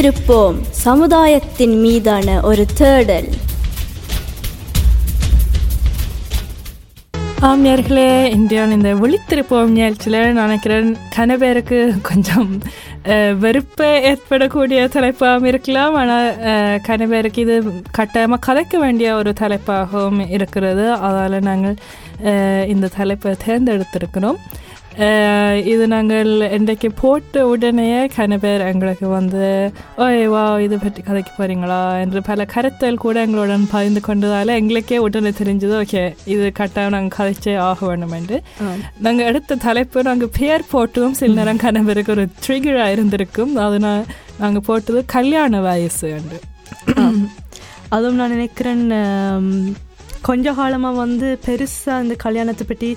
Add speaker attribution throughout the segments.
Speaker 1: வைத்திருப்போம் சமுதாயத்தின் மீதான ஒரு தேடல்.
Speaker 2: ஆம் நேர்களே இந்தியாவின் இந்த விழித்திருப்போம் நிகழ்ச்சியில் நினைக்கிறேன் கன பேருக்கு கொஞ்சம் வெறுப்பை ஏற்படக்கூடிய தலைப்பாகவும் இருக்கலாம். ஆனால் கன பேருக்கு இது கட்டாயமாக கலைக்க வேண்டிய ஒரு தலைப்பாகவும் இருக்கிறது. அதால் நாங்கள் இந்த தலைப்பை தேர்ந்தெடுத்திருக்கிறோம். இது நாங்கள் இன்றைக்கு போட்ட உடனே கன பேர் எங்களுக்கு வந்து ஓய் வா இதை பற்றி கதைக்க போகிறீங்களா என்று பல கருத்தல் கூட எங்களுடன் பகிர்ந்து கொண்டதால் எங்களுக்கே உடனே தெரிஞ்சது ஓகே இது கட்டாயம் நாங்கள் கதைச்சே ஆக வேண்டும் என்று நாங்கள் எடுத்த தலைப்பு நாங்கள் பேர் போட்டும் சில நேரம் கன பேருக்கு ஒரு ட்ரிகராக இருந்திருக்கும் அதனால் நாங்கள் போட்டது கல்யாண வயசு என்று
Speaker 3: அதுவும் நான் நினைக்கிறேன் கொஞ்ச காலமாக வந்து பெருசாக இந்த கல்யாணத்தை பற்றி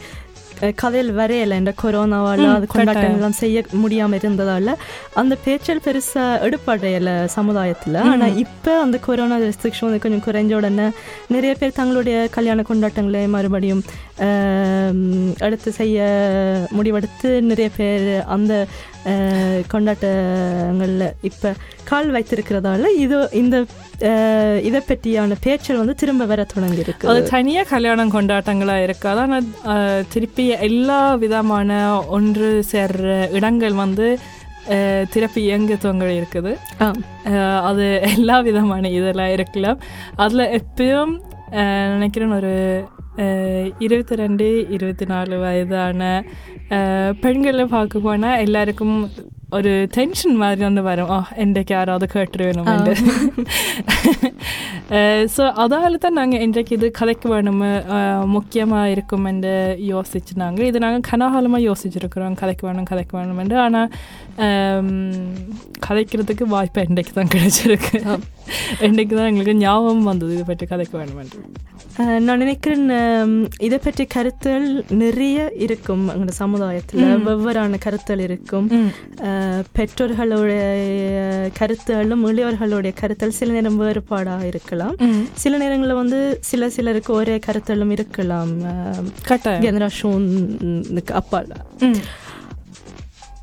Speaker 3: கதையில் வரையலை இந்த கொரோனாவால் அது கொண்டாட்டங்கள்லாம் செய்ய முடியாமல் இருந்ததால் அந்த பேச்சல் பெருசாக எடுப்படையலை சமுதாயத்தில் ஆனால் இப்போ அந்த கொரோனா ரெஸ்ட்ரிக்ஷன் வந்து கொஞ்சம் குறைஞ்ச உடனே நிறைய பேர் தங்களுடைய கல்யாண கொண்டாட்டங்களை மறுபடியும் எடுத்து செய்ய முடிவெடுத்து நிறைய பேர் அந்த கொண்டாட்டங்களில் இப்போ கால் வைத்திருக்கிறதால இது இந்த இதை பற்றியான பேச்சல் வந்து திரும்ப வர தொடங்கியிருக்கு.
Speaker 2: அது தனியாக கல்யாணம் கொண்டாட்டங்களாக இருக்காது ஆனால் திருப்பி எல்லா விதமான ஒன்று சேர்ற இடங்கள் வந்து அஹ், திருப்பி இயங்க தொங்க இருக்குது அது எல்லா விதமான இதெல்லாம் இருக்கலாம். அதில் எப்பயும் நினைக்கிறேன் ஒரு இருபத்தி ரெண்டு இருபத்தி நாலு வயதான பெண்களை பார்க்க போனால் எல்லாருக்கும் ஒரு டென்ஷன் மாதிரி வந்து வரும். ஆ இன்றைக்கு யாராவது கேட்டு வேணுமெண்டு ஸோ அதால் தான் நாங்கள் இன்றைக்கு இது கதைக்க வேணும் முக்கியமாக இருக்கும் என்று யோசிச்சுனாங்க. இது நாங்கள் கனகாலமாக யோசிச்சிருக்கிறோம். கதைக்க வேணும் கதைக்க வேணும் என்று. ஆனால் கதைக்கிறதுக்கு வாய்ப்பு இன்றைக்கு தான் கிடைச்சிருக்கு. இன்றைக்கு தான் எங்களுக்கு ஞாபகம் வந்தது. இது பற்றி கதைக்க
Speaker 3: அஹ், நான் நினைக்கிறேன் இதை பற்றி கருத்துகள் நிறைய இருக்கும். எங்களோட சமுதாயத்தில் வெவ்வேறான கருத்துகள் இருக்கும். பெற்றோர்களுடைய கருத்துகளும் இளையவர்களுடைய கருத்துகள் சில நேரம் வேறுபாடாக இருக்கலாம். சில நேரங்களில் வந்து சில சிலருக்கு ஒரே கருத்துகளும் இருக்கலாம். ஜெனரேஷனுக்கு அப்பால்.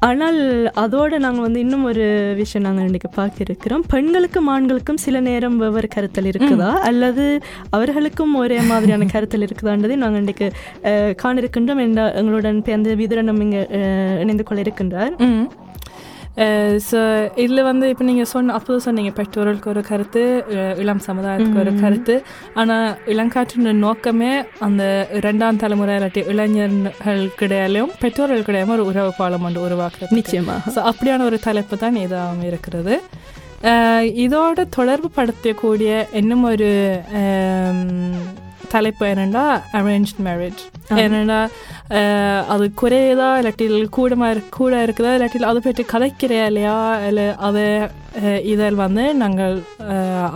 Speaker 3: ஆனால் அதோட நாங்கள் வந்து இன்னும் ஒரு விஷயம் நாங்கள் இன்றைக்கி பார்க்க இருக்கிறோம் பெண்களுக்கும் ஆண்களுக்கும் சில நேரம் வெவ்வேறு கருத்தல் இருக்குதா? அல்லது அவர்களுக்கும் ஒரே மாதிரியான கருத்தல் இருக்குதான்றதை நாங்கள் இன்றைக்கு அஹ், காண இருக்கின்றோம் என்ற எங்களுடன் பேர்ந்த விதுரனம் இங்கே இணைந்து கொள்ள இருக்கின்றார்.
Speaker 2: ஸோ இதில் வந்து இப்போ நீங்கள் சொன்ன அப்போ சொன்னீங்க பெற்றோர்களுக்கு ஒரு கருத்து இளம் சமுதாயத்துக்கு ஒரு கருத்து. ஆனால் இளங்காற்றின் நோக்கமே அந்த ரெண்டாம் தலைமுறை இல்லாட்டி இளைஞர்களுக்கிடையிலும் பெற்றோர்களுக்கிடையும் ஒரு உறவு பாலம் ஒன்று உருவாக்குறது
Speaker 3: நிச்சயமாக.
Speaker 2: ஸோ அப்படியான ஒரு தலைப்பு தான் இதாகவும் இருக்கிறது. இதோட தொடர்பு படுத்தக்கூடிய இன்னும் ஒரு தலைப்பு என்னென்னா அரேஞ்ச் மேரேஜ் என்னென்னா அது குறையுதா இல்லாட்டில் கூடமா இருக்கு கூட இருக்குதா இல்லாட்டில் அதை பற்றி கதைக்கிறையா இல்லையா? இல்லை அதை இதில் வந்து நாங்கள்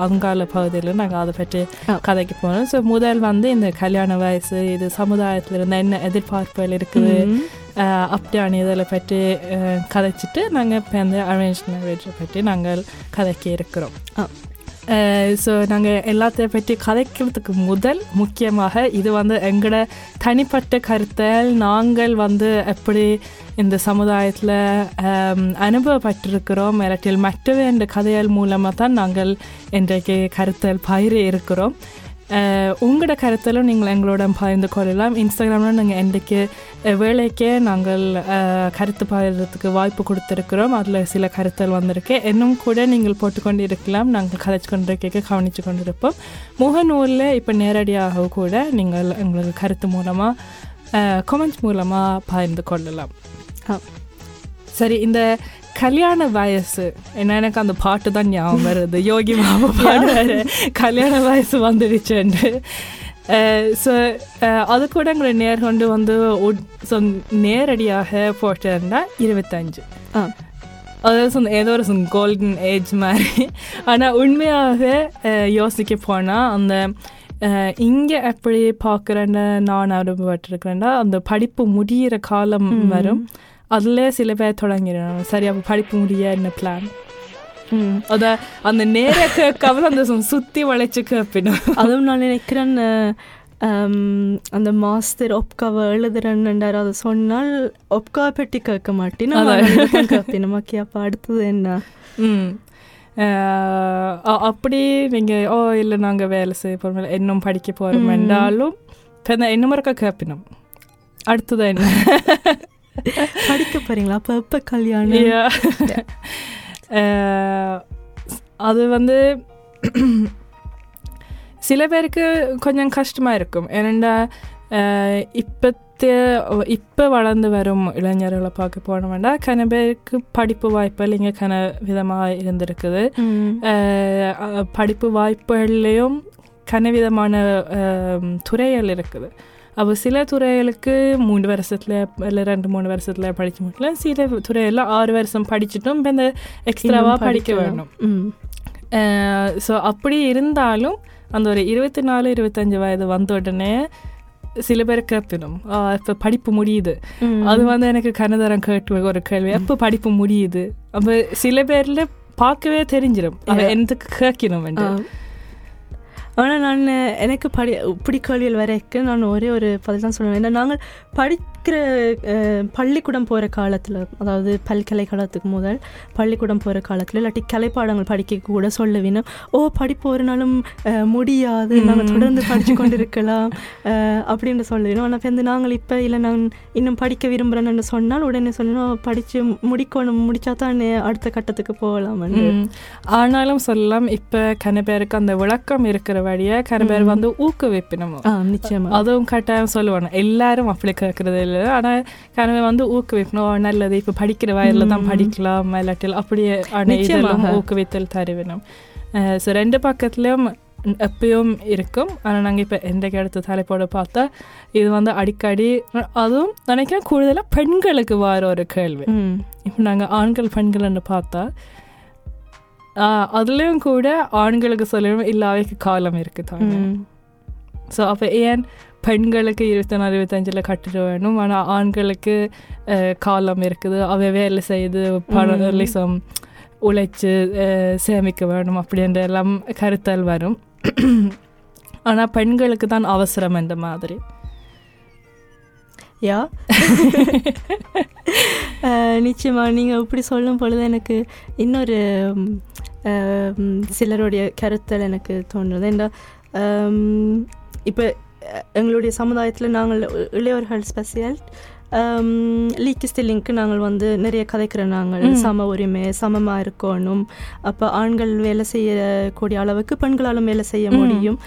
Speaker 2: அங்கால பகுதியில் நாங்கள் அதை பற்றி. கதைக்கு போனோம். ஸோ முதல் வந்து இந்த கல்யாண வயசு இது சமுதாயத்தில் இருந்த என்ன எதிர்பார்ப்புகள் இருக்குது அப்படியான இதில் பற்றி கதைச்சிட்டு நாங்கள் இப்போ அந்த அரேஞ்ச் மேரேஜை பற்றி நாங்கள் கதைக்க இருக்கிறோம். ஸோ நாங்கள் எல்லாத்தையும் பற்றி கதைக்கிறதுக்கு முதல் முக்கியமாக இது வந்து எங்களோட தனிப்பட்ட கருத்தல் நாங்கள் வந்து எப்படி இந்த சமுதாயத்தில் அனுபவப்பட்டிருக்கிறோம் இல்லாட்டில் மற்றவே என்ற கதைகள் மூலமாக தான் நாங்கள் இன்றைக்கு கருத்தல் பயிர இருக்கிறோம். உங்களோட கருத்தலும் நீங்கள் எங்களோட பகிர்ந்து கொள்ளலாம். இன்ஸ்டாகிராமில் நாங்கள் இன்றைக்கு வேலைக்கே நாங்கள் கருத்து பகிர்றதுக்கு வாய்ப்பு கொடுத்துருக்குறோம். அதில் சில கருத்தல் வந்திருக்கு. இன்னும் கூட நீங்கள் போட்டுக்கொண்டு இருக்கலாம் நாங்கள் கதைச்சு கொண்டிருக்க கவனித்து கொண்டிருப்போம் முகநூலில் இப்போ நேரடியாக கூட நீங்கள் எங்களுக்கு கருத்து மூலமாக கமெண்ட்ஸ் மூலமாக பகிர்ந்து கொள்ளலாம். சரி இந்த கல்யாண வயசு என்ன எனக்கு அந்த பாட்டு தான் ஞாபகம் வருது. யோகி மாமா பாடுவாரு. கல்யாண வயசு வந்துடுச்சுன்னு ஸோ அது கூட எங்களை நேர்கொண்டு வந்து so நேரடியாக போட்டிருந்தா இருபத்தஞ்சு. அதாவது ஏதோ ஒரு கோல்டன் ஏஜ் மாதிரி. ஆனால் உண்மையாக அஹ், யோசிக்க போனால் அந்த இங்கே எப்படி பார்க்குறேன்னு நான் அனுபவப்பட்டிருக்கிறேன்னா அந்த படிப்பு முடியிற காலம் வரும். அதில் சில பேர் தொடங்கிடணும் சரி அப்போ படிப்பு முடிய என்ன பிளான். அத அந்த நேர கேட்காமல் அந்த சுத்தி வளைச்சு கேட்பினும்
Speaker 3: அதுவும் நான் நினைக்கிறேன் அந்த மாஸ்டர் ஒப்காவை எழுதுறேன்னு அதை சொன்னால் ஒப்கா பெட்டி கேட்க மாட்டேன்
Speaker 2: அதான்.
Speaker 3: கேட்பேன் ஓகே அப்போ அடுத்தது என்ன
Speaker 2: அப்படி நீங்கள் ஓ இல்லை நாங்கள் வேலை செய்ய போகிறோம் இன்னும் படிக்க போகிறோம். என்றாலும் இன்னும் இருக்க கேட்பினோம் அடுத்தது என்ன
Speaker 3: படிக்க போறீங்களா அப்போ எப்போ கல்யாணம்
Speaker 2: அது வந்து சில பேருக்கு கொஞ்சம் கஷ்டமாக இருக்கும். ஏனெண்டா இப்பத்த இப்போ வளர்ந்து வரும் இளைஞர்களை பார்க்க போன வேண்டாம் கன பேருக்கு படிப்பு வாய்ப்புகள் இங்கே கன விதமாக இருந்திருக்குது. படிப்பு வாய்ப்புகள்லேயும் கனவிதமான துறைகள் இருக்குது. அப்போ சில துறைகளுக்கு மூணு வருஷத்துல இல்லை ரெண்டு மூணு வருஷத்துல படிக்க முடியல சில துறையில் ஆறு வருஷம் படிச்சுட்டும் இப்போ இந்த எக்ஸ்ட்ராவாக
Speaker 3: இன்னும்
Speaker 2: படிக்க
Speaker 3: படிக்கலாம்.
Speaker 2: வேணும்
Speaker 3: ம்.
Speaker 2: ஸோ அப்படி இருந்தாலும் அந்த ஒரு இருபத்தி நாலு இருபத்தஞ்சு வயது வந்த உடனே சில பேர் கேட்பினும் இப்போ படிப்பு முடியுது. அது வந்து எனக்கு கனதரம் கேட்டு ஒரு கேள்வி எப்போ படிப்பு முடியுது அப்போ சில பேர்ல பார்க்கவே தெரிஞ்சிடும் அவன். எனக்கு கேட்கணும்
Speaker 3: ஆ. ஆனா நான் எனக்கு படி இப்படி கேள்விகள் வரைக்கும் நான் ஒரே ஒரு பதில் தான் சொல்லுவேன். ஏன்னா நாங்கள் படிக்கிற பள்ளிக்கூடம் போகிற காலத்தில் அதாவது பல்கலைக்கழகத்துக்கு முதல் பள்ளிக்கூடம் போகிற காலத்தில் இல்லாட்டி கலைப்பாடங்கள் படிக்க கூட சொல்லுவினோம் ஓ படிப்பு ஒரு நாளும் முடியாது. நாங்கள் தொடர்ந்து படித்து கொண்டு இருக்கலாம் அப்படின்னு சொல்லுவினோம் ஆனால் வந்து நாங்கள் இப்போ இல்லை நான் இன்னும் படிக்க விரும்புகிறேன்னு சொன்னால் உடனே சொல்லணும் படித்து முடிக்கணும் முடிச்சா தான் அடுத்த கட்டத்துக்கு போகலாம்.
Speaker 2: ஆனாலும் சொல்லலாம் இப்ப கன பேருக்கு அந்த விளக்கம் இருக்கிற வழியா கன பேர் வந்து ஊக்குவிப்பினமோ
Speaker 3: நிச்சயமா
Speaker 2: அதுவும் கட்டாயம் சொல்லுவாங்க எல்லாரும் அப்படி கேட்கறது இல்லை ஆனா கனவை வந்து ஊக்குவிக்கணும் நல்லது இப்ப படிக்கிற வயதில் தான். படிக்கலாம் இல்லாட்டில் அப்படியே இதெல்லாம். ஊக்குவித்தல் தருவினோம் ஸோ ரெண்டு பக்கத்துலயும் எப்பயும் இருக்கும் ஆனா நாங்க இப்ப எந்த இடத்து தலைப்போட பார்த்தா இது வந்து அடிக்கடி அதுவும் நினைக்கிறேன் கூடுதலா பெண்களுக்கு வர ஒரு கேள்வி இப்போ நாங்கள் ஆண்கள் பெண்கள்னு பார்த்தா ஆஹ் அதுலயும் கூட ஆண்களுக்கு சொல்லணும் இல்லை அவைக்கு காலம் இருக்குதாங்க
Speaker 3: ம்.
Speaker 2: ஸோ அப்போ ஏன் பெண்களுக்கு இருபத்தி நாலு இருபத்தஞ்சில் கட்டிட வேணும் ஆனால் ஆண்களுக்கு காலம் இருக்குது அவை வேலை செய்து பணம் உழைச்சு சேமிக்க வேணும் அப்படின்ற எல்லாம் கருத்தல் வரும் ஆனால் பெண்களுக்கு தான் அவசரம் என்ற மாதிரி
Speaker 3: யா அஹ், நிச்சயமா நீங்கள் இப்படி சொல்லும் பொழுது எனக்கு இன்னொரு ம், சிலருடைய கருத்தல் எனக்கு தோன்றுது. ஏன்னா இப்போ எங்களுடைய சமுதாயத்தில் நாங்கள் இ- இளையோர்கள் ஸ்பெஷல் லீக்கி ஸ்டில்லிங்க்கு நாங்கள் வந்து நிறைய கதைக்கிற நாங்கள். சம உரிமை சமமாக இருக்கணும் அப்போ ஆண்கள் வேலை செய்யக்கூடிய அளவுக்கு பெண்களாலும் வேலை செய்ய. முடியும்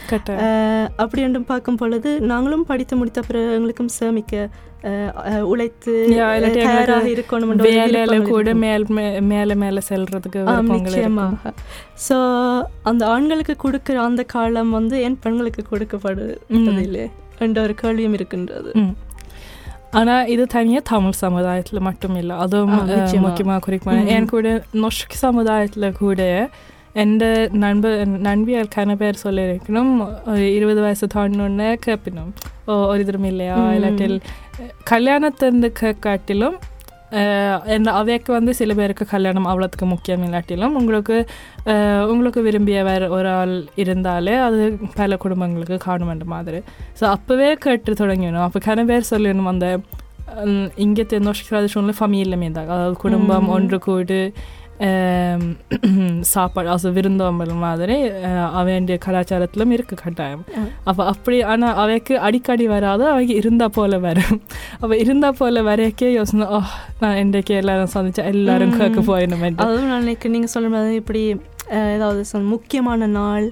Speaker 3: அப்படி என்று பார்க்கும் பொழுது நாங்களும் படித்து முடித்த பிறகு எங்களுக்கும் சேமிக்க உழைத்து தயாராக இருக்கணும்
Speaker 2: வேலையில கூட. மேல் மேல மேல செல்றதுக்கு.
Speaker 3: நிச்சயமாக ஸோ அந்த ஆண்களுக்கு கொடுக்கிற அந்த காலம் வந்து ஏன் பெண்களுக்கு கொடுக்கப்படுவதில்லை என்ற ஒரு கேள்வியும் இருக்கின்றது.
Speaker 2: ஆனா இது தனியா தமிழ் சமுதாயத்துல மட்டும் இல்ல அதுவும்
Speaker 3: ஆ, நிச்சயமா.
Speaker 2: முக்கியமாக குறிப்பாக
Speaker 3: ம்.
Speaker 2: என் கூட நொஷ்க் சமுதாயத்துல கூட கன பேர் சொல்லியிருக்கணும் ஒரு இருபது வயசு தாண்டினோடனே கேட்பினோம் ஓ ஒரு இதுவும் இல்லையா
Speaker 3: ம்.
Speaker 2: இல்லாட்டில் கல்யாணத்திலிருந்து காட்டிலும் அஹ், என்ன அவைக்கு வந்து சில பேருக்கு கல்யாணம் அவ்வளோத்துக்கு முக்கியம் இல்லாட்டிலும் உங்களுக்கு உங்களுக்கு விரும்பிய வேற ஒரு ஆள் இருந்தாலே அது பல குடும்பங்களுக்கு காணும் என்ற மாதிரி ஸோ அப்போவே கேட்டு தொடங்கணும் அப்போ கன பேர் சொல்லணும் அந்த இங்கே ஃபமியில் மீதாக அதாவது குடும்பம்
Speaker 3: ம்.
Speaker 2: ஒன்று கூடு ஆம், சாப்பாடு also விருந்தோம்பல் மாதிரி அவனுடைய கலாச்சாரத்திலும் இருக்கு கட்டாயம். அப்போ அப்படி ஆனால் அவைக்கு அடிக்கடி வராது அவைக்கு இருந்தா போல வரும் அப்போ இருந்தா போல வரைக்கே யோசனை ஓ நான் இன்றைக்கு எல்லாரும் சந்திச்சா எல்லாரும். கேட்க போயிடணும்
Speaker 3: அதுவும் நினைக்கிறேன் நீங்கள் சொல்லும் போது இப்படி ஏதாவது சொல் முக்கியமான நாள்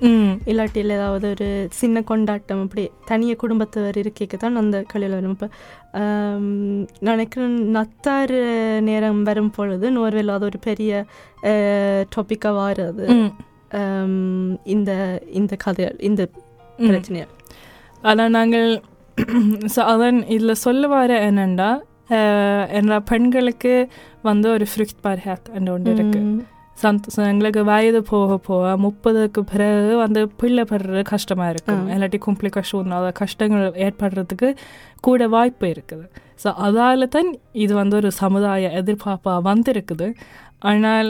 Speaker 3: இல்லாட்டியில் ஏதாவது ஒரு சின்ன கொண்டாட்டம் அப்படி தனிய குடும்பத்தவர் இருக்கைக்கு தான் அந்த கல்வியில் வரும். இப்போ நான் நினைக்கிறேன் நத்தாறு நேரம் வரும் பொழுது நோர்வேல அது ஒரு பெரிய டாப்பிக்காக வாருது. இந்த இந்த கதைகள் இந்த பிரச்சனையை.
Speaker 2: ஆனால் நாங்கள் அதன் இதில் சொல்ல வர என்னென்னா என்ற பெண்களுக்கு வந்து ஒரு ஃப்ருக்ட்பார்ஹேட் என்ற ஒன்று இருக்கு. சந்த எங்களுக்கு வயது போக போக முப்பதுக்கு பிறகு வந்து பிள்ளை பெறுறது கஷ்டமாக இருக்கும். இல்லாட்டி காம்ப்ளிகேஷன் அதாவது கஷ்டங்கள் ஏற்படுறதுக்கு கூட வாய்ப்பு இருக்குது. ஸோ அதால தான் இது வந்து ஒரு சமுதாய எதிர்பார்ப்பாக வந்திருக்குது. ஆனால்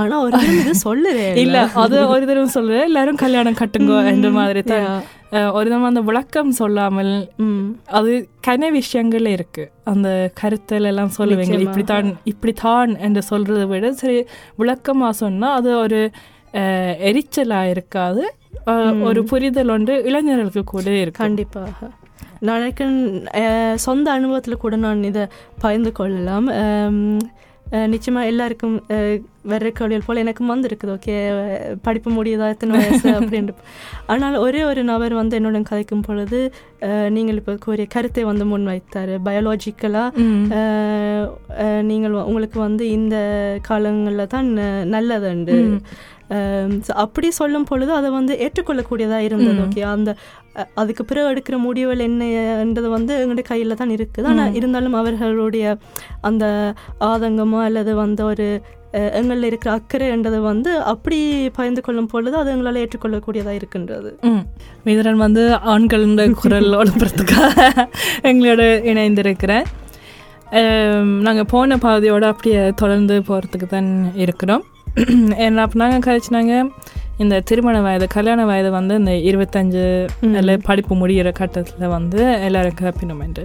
Speaker 3: ஆனா ஒரு இது சொல்லுறே
Speaker 2: இல்ல. அது ஒரு தடவை சொல்லுது. எல்லாரும் கல்யாணம் கட்டுங்க என்ற மாதிரி தான். ஒரு தடவை அந்த விளக்கம் சொல்லாமல் அது கன விஷயங்கள் இருக்கு. அந்த கருத்தல் எல்லாம் சொல்லுவீங்க. இப்படித்தான் இப்படித்தான் என்று சொல்றதை விட சரி விளக்கமா சொன்னா அது ஒரு எரிச்சலா இருக்காது. ஒரு புரிதல் ஒன்று இளைஞர்களுக்கு கூட இருக்கு.
Speaker 3: கண்டிப்பாக. நான் சொந்த அனுபவத்தில் கூட நான் இதை பகிர்ந்து கொள்ளலாம். அம், அஹ், நிச்சயமா எல்லாருக்கும் வர்ற கேள்விகள் போல் எனக்கும் வந்து இருக்குது ஓகே படிப்பு முடியுதா எத்தனை வயசு அப்படின்ட்டு ஆனால் ஒரே ஒரு நபர் வந்து என்னுடன் கதைக்கும் பொழுது நீங்கள் இப்போ கூறிய கருத்தை வந்து முன்வைத்தார். பயாலஜிக்கலாக. நீங்கள் உங்களுக்கு வந்து இந்த காலங்களில் தான் நல்லதுண்டு.
Speaker 2: ம்.
Speaker 3: Um, அப்படி சொல்லும் பொழுது அதை வந்து ஏற்றுக்கொள்ளக்கூடியதாக இருந்தது. ஓகே அந்த அதுக்கு பிறகு எடுக்கிற முடிவுகள் என்னன்றது வந்து எங்களுடைய கையில் தான் இருக்குது ஆனால். இருந்தாலும் அவர்களுடைய அந்த ஆதங்கமோ அல்லது வந்து ஒரு எங்களில் இருக்கிற அக்கறைன்றது வந்து அப்படி பகிர்ந்து கொள்ளும் பொழுது அது எங்களால் ஏற்றுக்கொள்ளக்கூடியதாக இருக்கின்றது.
Speaker 2: விதுரன் வந்து ஆண்கள் குரல் ஒழுப்புறதுக்காக எங்களோட இணைந்திருக்கிறேன் நாங்கள் போன பாதையோட அப்படியே தொடர்ந்து போகிறதுக்கு தான் இருக்கிறோம் என்ன நாங்கள் கழிச்சினாங்க இந்த திருமண வயது கல்யாண வயது வந்து இந்த இருபத்தஞ்சு. இல்லை படிப்பு முடிகிற கட்டத்தில் வந்து எல்லாரும் கேப்பினோமெண்டு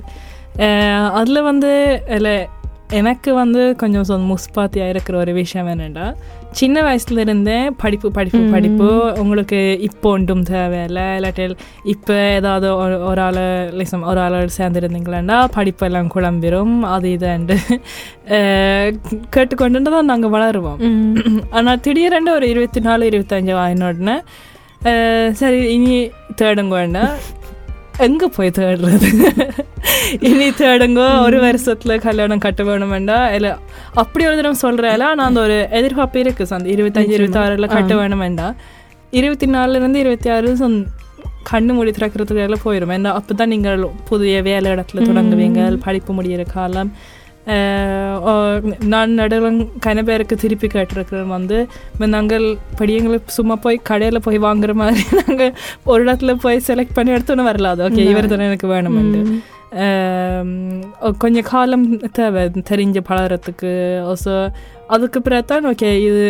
Speaker 2: அதில் வந்து இல்லை எனக்கு வந்து கொஞ்சம் சொந்த முஸ்பாத்தியாக இருக்கிற ஒரு விஷயம் என்னென்னா சின்ன வயசுல இருந்தே படிப்பு படிப்பு. படிப்பு உங்களுக்கு இப்போ ஒன்றும் தேவையில்லை இல்லாட்டி இப்போ ஏதாவது ஒரு ஆள் லிசம் ஒரு ஆளோட சேர்ந்துருந்தீங்களா படிப்பெல்லாம் குழம்பிரும் அது இதுண்டு கேட்டுக்கொண்டு தான் நாங்கள் வளருவோம். ஆனால் திடீரென்று ஒரு இருபத்தி நாலு இருபத்தஞ்சு ஆயினோடனே சரி இனி தேடுங்க வேண்டாம் எங்கே போய் தேடுறது இனி தேடுங்க ஒரு வருஷத்தில் கல்யாணம் கட்ட வேணும் வேண்டாம் இல்லை அப்படி ஒரு தடவை சொல்கிறேன் ஆனால் அந்த ஒரு எதிர்பார்ப்பு இருக்குது அந்த இருபத்தஞ்சு இருபத்தாறுல கட்ட வேணும் வேண்டாம் இருபத்தி நாலுலேருந்து இருபத்தி ஆறு சொந்த கண்ணு மூடி திறக்கிறதுக்காக போயிடும் ஏன்னா அப்போ தான் நீங்கள் புதிய வேலை இடத்துல தொடங்குவீங்க படிப்பு முடியிற காலம் நான் நடுவில் கன பேருக்கு திருப்பி கேட்டிருக்கிறேன் வந்து நாங்கள் படியங்களுக்கு சும்மா போய் கடையில் போய் வாங்குற மாதிரி நாங்கள் ஒரு இடத்துல போய் செலக்ட் பண்ணி எடுத்துன்னு வரல. அது ஓகே இவர் தானே எனக்கு வேணுமெண்டு கொஞ்சம் காலம் தேவை தெரிஞ்சு பழகிறதுக்கு. ஸோ அதுக்கு பிறகு தான் ஓகே இது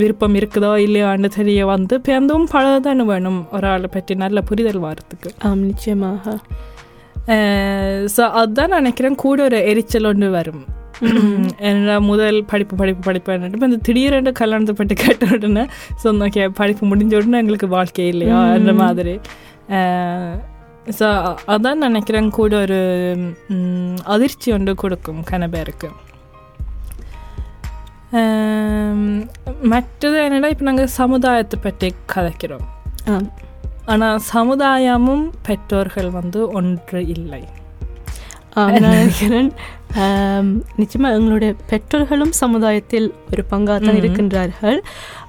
Speaker 2: விருப்பம் இருக்குதோ இல்லையான்னு தெரிய வந்து பேருந்தும் பழக தானே வேணும் ஒரு ஆளை பற்றி நல்ல புரிதல் வரத்துக்கு
Speaker 3: ஆம் நிச்சயமாக.
Speaker 2: ஸோ அதுதான் நான் நினைக்கிறேன் கூட ஒரு எரிச்சல் ஒன்று வரும் என்ன முதல் படிப்பு படிப்பு படிப்பு இப்போ இந்த திடீரென்று கல்யாணத்தை பற்றி கேட்ட உடனே சொன்ன ஓகே படிப்பு முடிஞ்ச உடனே எங்களுக்கு வாழ்க்கை இல்லையா அந்த மாதிரி ஸோ அதான் நினைக்கிறேன் கூட ஒரு அதிர்ச்சி ஒன்று கொடுக்கும் கன பேருக்கு ஆம், மற்றது என்னடா இப்போ நாங்கள் சமுதாயத்தை பற்றி கதைக்கிறோம் ஆனால் சமுதாயமும் பெற்றோர்கள் வந்து ஒன்று இல்லை.
Speaker 3: நினைக்கிறேன்? ஆம், நிச்சயமா எங்களுடைய பெற்றோர்களும் சமுதாயத்தில் ஒரு பங்காக தான்
Speaker 2: ம்.
Speaker 3: இருக்கின்றார்கள்.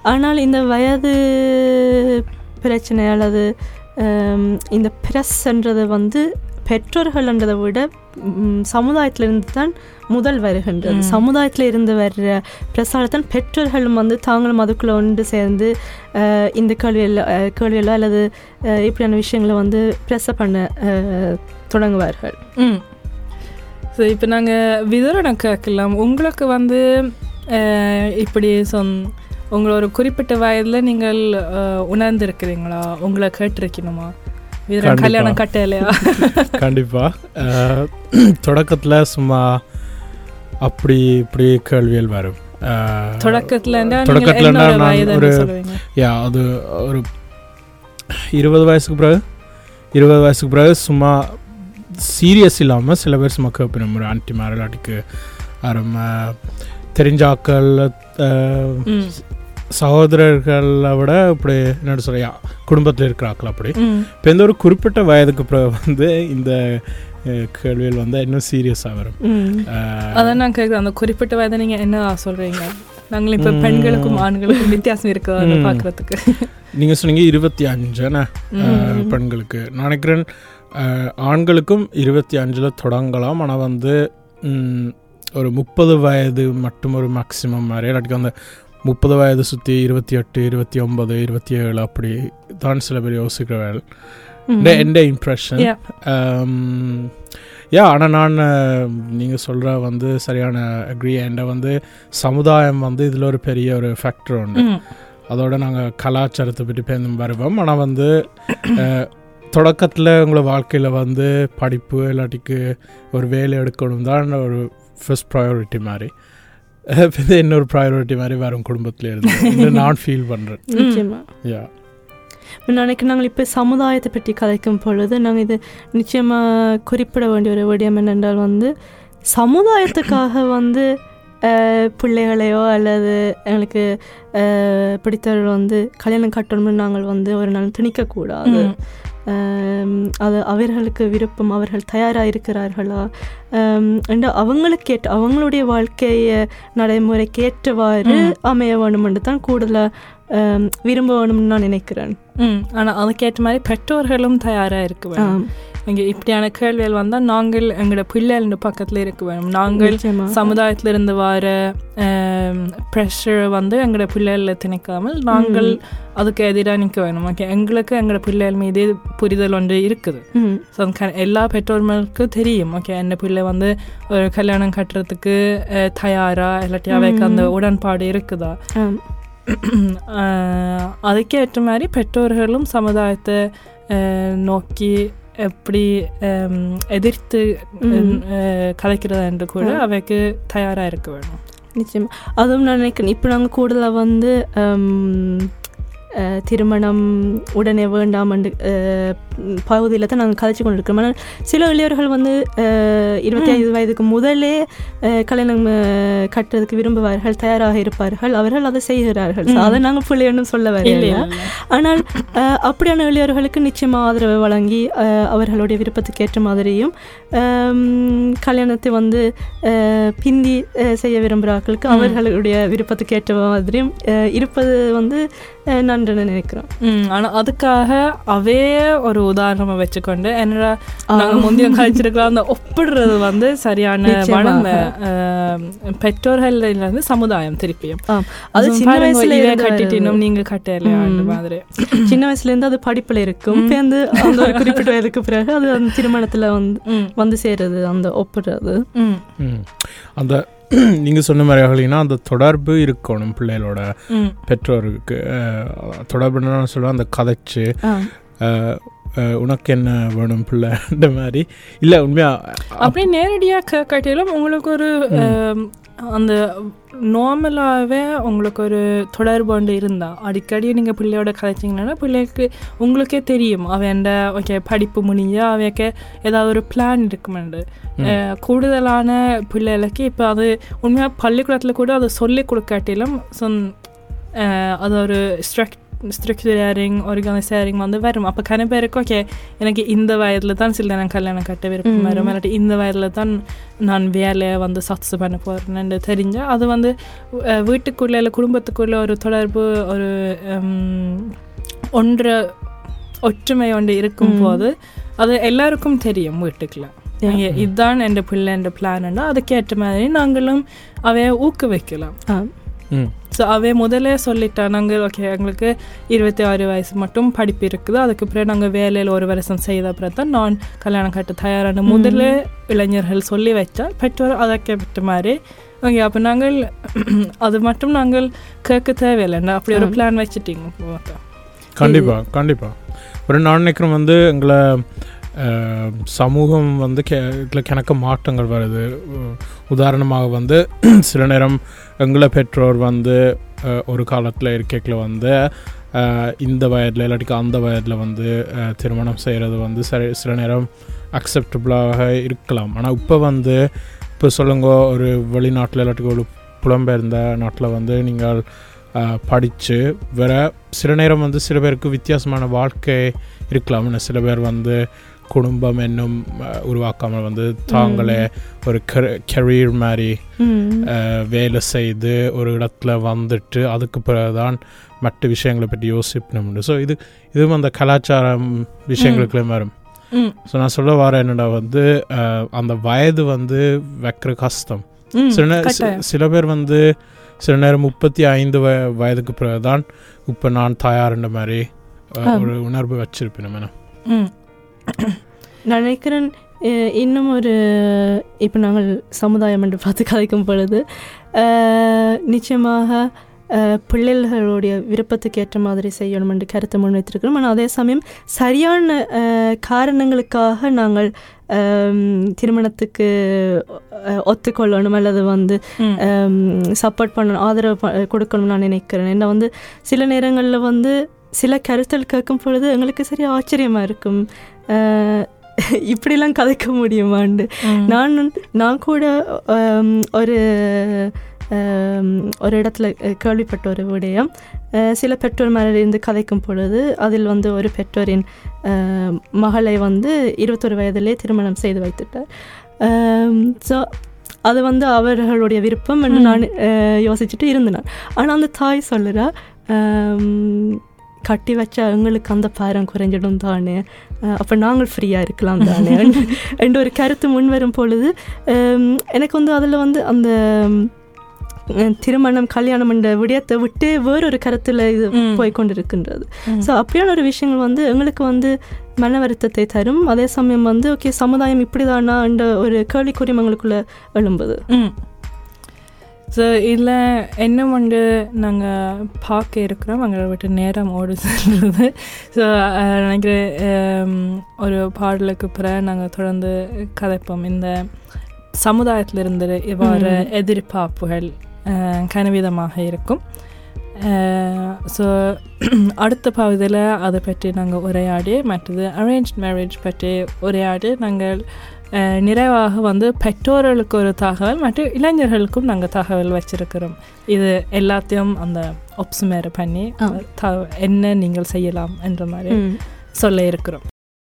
Speaker 3: ஆனால் இந்த வயது பிரச்சனை அல்லது இந்த பிரஸ்ன்றது வந்து பெற்றோர்கள்ன்றதை விட சமுதாயத்திலிருந்து தான் முதல் வருகின்றது. சமுதாயத்தில் இருந்து வர்ற பிரசாரத்தான் பெற்றோர்களும் வந்து தாங்களும் அதுக்குள்ளே ஒன்று சேர்ந்து இந்த கேள்வியில் கேள்வியில் அல்லது இப்படியான விஷயங்களை வந்து ப்ரெஸ் பண்ண தொடங்குவார்கள்.
Speaker 2: ஸோ இப்போ நாங்கள் விதரணம் கேட்கலாம். உங்களுக்கு வந்து இப்படி சொன் உங்களை ஒரு குறிப்பிட்ட வயதில் நீங்கள் உணர்ந்திருக்கிறீங்களா? உங்களை கேட்டிருக்கணுமா. கல்யாணம் கட்டலையா?
Speaker 4: கண்டிப்பாக தொடக்கத்தில் சும்மா அப்படி இப்படி கேள்விகள் வரும்.
Speaker 2: தொடக்கத்துல
Speaker 4: நான் ஒரு யா அது ஒரு இருபது வயசுக்கு பிறகு இருபது வயசுக்கு பிறகு சும்மா சீரியஸ் இல்லாமல் சில பேர் சும்மா கேட்பினோம் ஒரு ஆன்டி மேரலாட்டிக்கு அரும் தெரிஞ்சாக்கள் சகோதரர்களை விட இப்படி என்ன சொல்ல குடும்பத்தில் இருக்கிறாக்கள் அப்படி. இப்போ இந்த ஒரு குறிப்பிட்ட வயதுக்கு பிறகு வந்து இந்த அஹ், கேள்விகள் வந்து இன்னும் சீரியஸாக வரும்.
Speaker 2: அதான் நான் கேட்குறேன் அந்த குறிப்பிட்ட வயதை நீங்க என்ன சொல்றீங்க? நாங்கள் இப்போ. பெண்களுக்கும் ஆண்களுக்கும் வித்தியாசம் இருக்கு அதை
Speaker 4: ம்.
Speaker 2: பார்க்கறதுக்கு?
Speaker 4: நீங்க சொன்னீங்க இருபத்தி அஞ்சுன்னு
Speaker 2: ம்.
Speaker 4: பெண்களுக்கு. நான் நினைக்கிறேன் ஆண்களுக்கும் இருபத்தி அஞ்சில் தொடங்கலாம். ஆனால் வந்து ஒரு முப்பது வயது மட்டும் ஒரு மேக்ஸிமம் மாதிரி. இல்லாட்டி அந்த முப்பது வயது சுற்றி இருபத்தி எட்டு இருபத்தி ஒன்பது இருபத்தி ஏழு அப்படி தான் சில பேர் யோசிக்கிறவர்கள்
Speaker 3: ம்.
Speaker 4: எந்த இம்ப்ரெஷன். யா ஆனால் நான் நீங்கள் சொல்கிற வந்து சரியான அக்ரி என்ட வந்து சமுதாயம் வந்து இதில் ஒரு பெரிய ஒரு ஃபேக்டர் உண்டு. அதோட நாங்கள் கலாச்சாரத்தை பற்றி பேருந்து வருவோம் ஆனால் வந்து தொடக்கத்தில் உங்களை வாழ்க்கையில் வந்து படிப்பு இல்லாட்டிக்கு ஒரு வேலை எடுக்கணும் தான் ஒரு ஃபர்ஸ்ட் ப்ரையாரிட்டி மாதிரி இது இன்னொரு ப்ரையாரிட்டி மாதிரி வரும் குடும்பத்தில் இருந்து. நான் ஃபீல் பண்ணுறேன்
Speaker 3: நிச்சயமா.
Speaker 4: யா
Speaker 3: நினைக்க நாங்கள் இப்போ சமுதாயத்தை பற்றி கதைக்கும் பொழுது நாங்கள் இது நிச்சயமாக குறிப்பிட வேண்டிய ஒரு விடயம் என்னென்றால் வந்து சமுதாயத்துக்காக வந்து பிள்ளைகளையோ அல்லது எங்களுக்கு பிடித்தவர்கள் வந்து கல்யாணம் கட்டணும்னு நாங்கள் வந்து ஒரு நாள் திணிக்கக்கூடாது. அது அவர்களுக்கு விருப்பம் அவர்கள் தயாராக இருக்கிறார்களா and அவங்களுக்கு ஏற்ற அவங்களுடைய வாழ்க்கைய நடைமுறைக்கு ஏற்றவாறு. அமைய வேணும் என்று தான் கூடுதலாக விரும்ப வேணும்னு நான் நினைக்கிறேன்.
Speaker 2: ஆனால் அதுக்கேற்ற மாதிரி பெற்றோர்களும் தயாராக இருக்க வேணும் இங்கே இப்படியான கேள்விகள் வந்தால் நாங்கள் எங்களோட பிள்ளைகள் பக்கத்தில் இருக்க வேணும் நாங்கள். சமுதாயத்துல இருந்து வர ப்ரெஷரை வந்து எங்களோட பிள்ளைகளில் திணிக்காமல் நாங்கள் அதுக்கு எதிராக நிற்க வேணும் ஓகே எங்களுக்கு எங்களோட பிள்ளைகள் மீது புரிதல் ஒன்று இருக்குது ஸோ எல்லா பெற்றோர்களுக்கும் தெரியும் ஓகே என்ன பிள்ளை வந்து ஒரு கல்யாணம் கட்டுறதுக்கு தயாரா இல்லாட்டி அவைக்கு அந்த உடன்பாடு இருக்குதா அதுக்கேற்ற மாதிரி பெற்றோர்களும் சமுதாயத்தை நோக்கி எப்படி எதிர்த்து கலைக்கிறதா என்று கூட. அவைக்கு தயாராக இருக்க வேணும்
Speaker 3: நிச்சயமாக அதுவும் நான் நினைக்கிறேன். இப்போ நாங்கள் கூடுதலாக வந்து திருமணம் உடனே வேண்டாம் என்று பகுதியில் தான் நாங்கள் கதைச்சு கொண்டு இருக்கிறோம் ஆனால் சில இளையர்கள் வந்து இருபத்தி ஐந்து வயதுக்கு முதலே கல்யாணம் கட்டுறதுக்கு விரும்புவார்கள் தயாராக இருப்பார்கள். அவர்கள் அதை செய்கிறார்கள். அதை நாங்கள் பிள்ளைன்னு சொல்ல
Speaker 2: இல்லை
Speaker 3: வரையில ஆனால் அப்படியான இளையர்களுக்கு நிச்சயமாக ஆதரவு வழங்கி அவர்களுடைய விருப்பத்துக்கு ஏற்ற மாதிரியும் கல்யாணத்தை வந்து பிந்தி செய்ய விரும்புகிறார்களுக்கு. அவர்களுடைய விருப்பத்துக்கு ஏற்ற மாதிரியும் இருப்பது வந்து நன்றுன்னு நினைக்கிறோம்
Speaker 2: ஆனால் அதுக்காக அவே ஒரு உதாரணமா வச்சுக்கொண்டு என்னடா. நாங்கள் முந்தைய கழிச்சிருக்கலாம் அந்த ஒப்பிடுறது வந்து சரியான பெற்றோர்கள்ல இருந்து சமுதாயம் திருப்பியும்.
Speaker 3: அது சின்ன வயசுல
Speaker 2: கட்டிட்டினும்
Speaker 3: வருது.
Speaker 2: நீங்க கட்டலையா அந்த. மாதிரி
Speaker 3: சின்ன வயசுல இருந்து அது படிப்புல இருக்கும்
Speaker 2: ம்.
Speaker 3: பேருந்து அந்த ஒரு குறிப்பிட்ட வயதுக்கு பிறகு அது அந்த திருமணத்துல வந்து வந்து சேருது அந்த
Speaker 2: ம்.
Speaker 4: அந்த நீங்கள் சொன்ன மாதிரி ஆகலைன்னா அந்த தொடர்பு இருக்கணும் பிள்ளைகளோட. பெற்றோருக்கு தொடர்புன்னு சொல்லுவேன் அந்த கதைச்சு. உனக்கு என்ன வேணும் பிள்ளைன்ற மாதிரி. இல்லை உண்மையாக
Speaker 2: அப்படியே நேரடியாக காட்டிலும் உங்களுக்கு ஒரு அந்த நார்மலாகவே உங்களுக்கு ஒரு தொடர்பு ஒன்று இருந்தா. அடிக்கடி நீங்கள் பிள்ளையோட கதைச்சிங்கன்னா பிள்ளைக்கு உங்களுக்கே தெரியும். அவன் ஓகே படிப்பு முடிஞ்சா அவைக்கு ஏதாவது ஒரு பிளான் இருக்குமெண்டு. கூடுதலான பிள்ளைகளுக்கு இப்போ அது உண்மையாக பள்ளிக்கூடத்தில் கூட அதை சொல்லி கொடுக்காட்டிலும் சொன் அது ஒரு ஸ்ட்ரக் வந்து வரும் அப்போ கன பேருக்கு ஓகே எனக்கு இந்த வயதில் தான் சில நான் கல்யாணம் கட்ட விருப்பம். வரும் இல்லாட்டி இந்த வயதில் தான் நான் வேலையை வந்து சக்ஸஸ் பண்ண போகிறேன்னு தெரிஞ்சால் அது வந்து வீட்டுக்குள்ளே இல்லை குடும்பத்துக்குள்ளே ஒரு தொடர்பு ஒரு ஒன்று ஒற்றுமை ஒன்று இருக்கும்போது அது எல்லாருக்கும் தெரியும் வீட்டுக்குள்ள இதுதான் என் பிள்ளை என்ற பிளான்னா அதுக்கேற்ற மாதிரி நாங்களும் அவைய ஊக்குவிக்கலாம் ஸோ அவை முதலே சொல்லிட்டா நாங்கள் ஓகே எங்களுக்கு இருபத்தி ஆறு வயசு மட்டும் படிப்பு இருக்குது. அதுக்கு பிறகு நாங்கள் வேலையில் ஒரு வருஷம் செய்த பிறகு தான் நான் கல்யாணம் கட்ட தயாரான முதல்ல இளைஞர்கள் சொல்லி வச்சா பெற்றோர் அதற்கேற்ற மாதிரி ஓகே அப்போ நாங்கள் அது மட்டும் நாங்கள் கேட்க தேவையில்லைண்ணா அப்படி ஒரு. பிளான் வச்சுட்டீங்க
Speaker 4: கண்டிப்பாக கண்டிப்பாக ஒரு நான் நினைக்கிறேன் வந்து எங்களை சமூகம் வந்து கெ இதில் கிணக்க மாற்றங்கள் வருது. உதாரணமாக வந்து சில நேரம் எங்களை பெற்றோர் வந்து ஒரு காலத்தில் இருக்கையில் வந்து இந்த வயதில் இல்லாட்டிக்கு அந்த வயதில் வந்து திருமணம் செய்கிறது வந்து சரி சில நேரம் அக்செப்டபுளாக இருக்கலாம். ஆனால் இப்போ வந்து இப்போ சொல்லுங்க ஒரு வெளிநாட்டில் இல்லாட்டிக்கு ஒரு புலம்பெயர்ந்த நாட்டில் வந்து நீங்கள் படித்து வேறு சில நேரம் வந்து சில பேருக்கு வித்தியாசமான வாழ்க்கை இருக்கலாம். சில பேர் வந்து குடும்பம் என்னும் உருவாக்காமல் வந்து தாங்களே ஒரு கெரியர் மாதிரி வேலை செய்து ஒரு இடத்துல வந்துட்டு அதுக்கு பிறகுதான் மற்ற விஷயங்களை பற்றி யோசிக்கணும் ஸோ இது இதுவும் அந்த கலாச்சாரம் விஷயங்களுக்குள்ளே வரும். ஸோ நான் சொல்ல வர என்னடா வந்து அந்த வயது வந்து வைக்கிற கஷ்டம். சில சில பேர் வந்து சில நேரம் முப்பத்தி ஐந்து வய வயதுக்கு பிறகுதான் இப்போ நான் தயார்ன்ற மாதிரி. ஒரு உணர்வு வச்சிருப்பேன் நம்ம.
Speaker 2: ம்.
Speaker 3: நான் நினைக்கிறேன் இன்னும் ஒரு இப்போ நாங்கள் சமுதாயம் என்று பார்த்து கதைக்கும் பொழுது நிச்சயமாக பிள்ளைகளுடைய விருப்பத்துக்கு ஏற்ற மாதிரி செய்யணும் என்று கருத்தை முன்வைத்திருக்கிறோம். ஆனால் அதே சமயம் சரியான காரணங்களுக்காக நாங்கள் திருமணத்துக்கு ஒத்துக்கொள்ளணும் அல்லது வந்து சப்போர்ட் பண்ணணும் ஆதரவு கொடுக்கணும்னு நான் நினைக்கிறேன். ஏன்னா வந்து சில நேரங்களில் வந்து சில கருத்தல் கேட்கும் பொழுது எங்களுக்கு சரி ஆச்சரியமாக இருக்கும். இப்படிலாம் கதைக்க முடியுமாண்டு. நான் நான் கூட ஒரு ஒரு இடத்துல கேள்விப்பட்ட ஒரு விடயம் சில பெற்றோர் மேலே இருந்து கதைக்கும் பொழுது அதில் வந்து ஒரு பெற்றோரின் மகளை வந்து இருபத்தொரு வயதிலே திருமணம் செய்து வைத்துட்டார் ஸோ அது வந்து அவர்களுடைய விருப்பம் என்று. நான் யோசிச்சுட்டு இருந்தேன் ஆனால் அந்த தாய் சொல்லுறா கட்டி வச்சா எங்களுக்கு அந்த பாரம் குறைஞ்சிடும் தானே. அப்போ நாங்கள் ஃப்ரீயாக இருக்கலாம் தானே. என்ற ஒரு கருத்து முன் வரும் பொழுது எனக்கு வந்து அதில் வந்து அந்த திருமணம் கல்யாணம் என்ற விடயத்தை விட்டு வேறொரு கருத்தில் இது. போய் கொண்டிருக்கின்றது. ஸோ அப்படியான ஒரு விஷயங்கள் வந்து எங்களுக்கு வந்து மன வருத்தத்தை தரும். அதே சமயம் வந்து ஓகே சமுதாயம் இப்படிதானா என்ற ஒரு கேள்விக்குறியும் எங்களுக்குள்ள எழும்புது.
Speaker 2: ஸோ இதில் இன்னும் வந்து நாங்கள் பார்க்க இருக்கிறோம் எங்களை விட்டு நேரம் ஓடு சென்றது ஸோ நினைக்கிறேன் ஒரு பாடலுக்கு பிறகு நாங்கள் தொடர்ந்து கதைப்போம். இந்த சமுதாயத்தில் இருந்து இவ்வாறு. எதிர்பார்ப்புகள் கனவிதமாக இருக்கும். ஸோ அடுத்த பகுதியில் அதை பற்றி நாங்கள் உரையாடி மற்றது அரேஞ்ச் மேரேஜ் பற்றி உரையாடி நாங்கள் நிறைவாக வந்து பெற்றோர்களுக்கு ஒரு தகவல் மற்றும் இளைஞர்களுக்கும் நாங்கள் தகவல் வச்சிருக்கிறோம். இது எல்லாத்தையும் அந்த ஒப்சுமேர் பண்ணி என்ன நீங்கள் செய்யலாம் என்ற மாதிரி சொல்ல இருக்கிறோம்